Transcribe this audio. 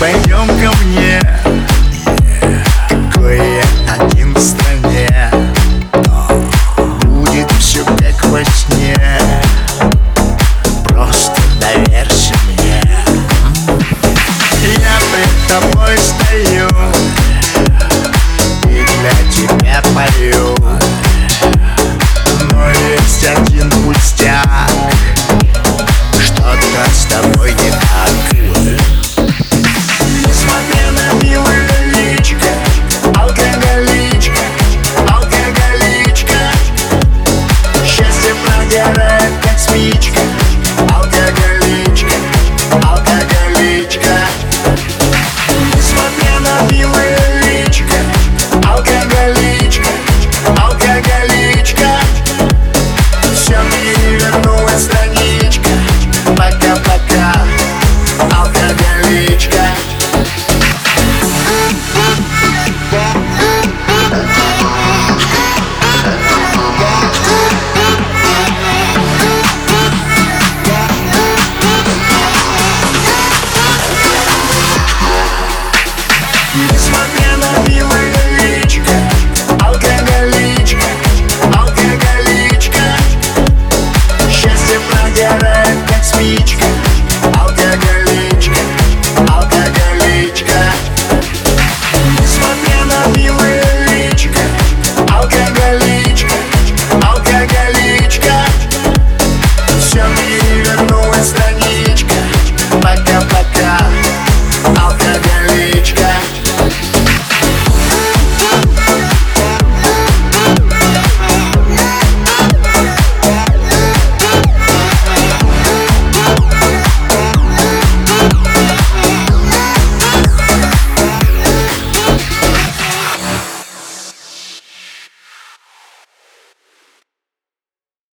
Bang, yum. It's my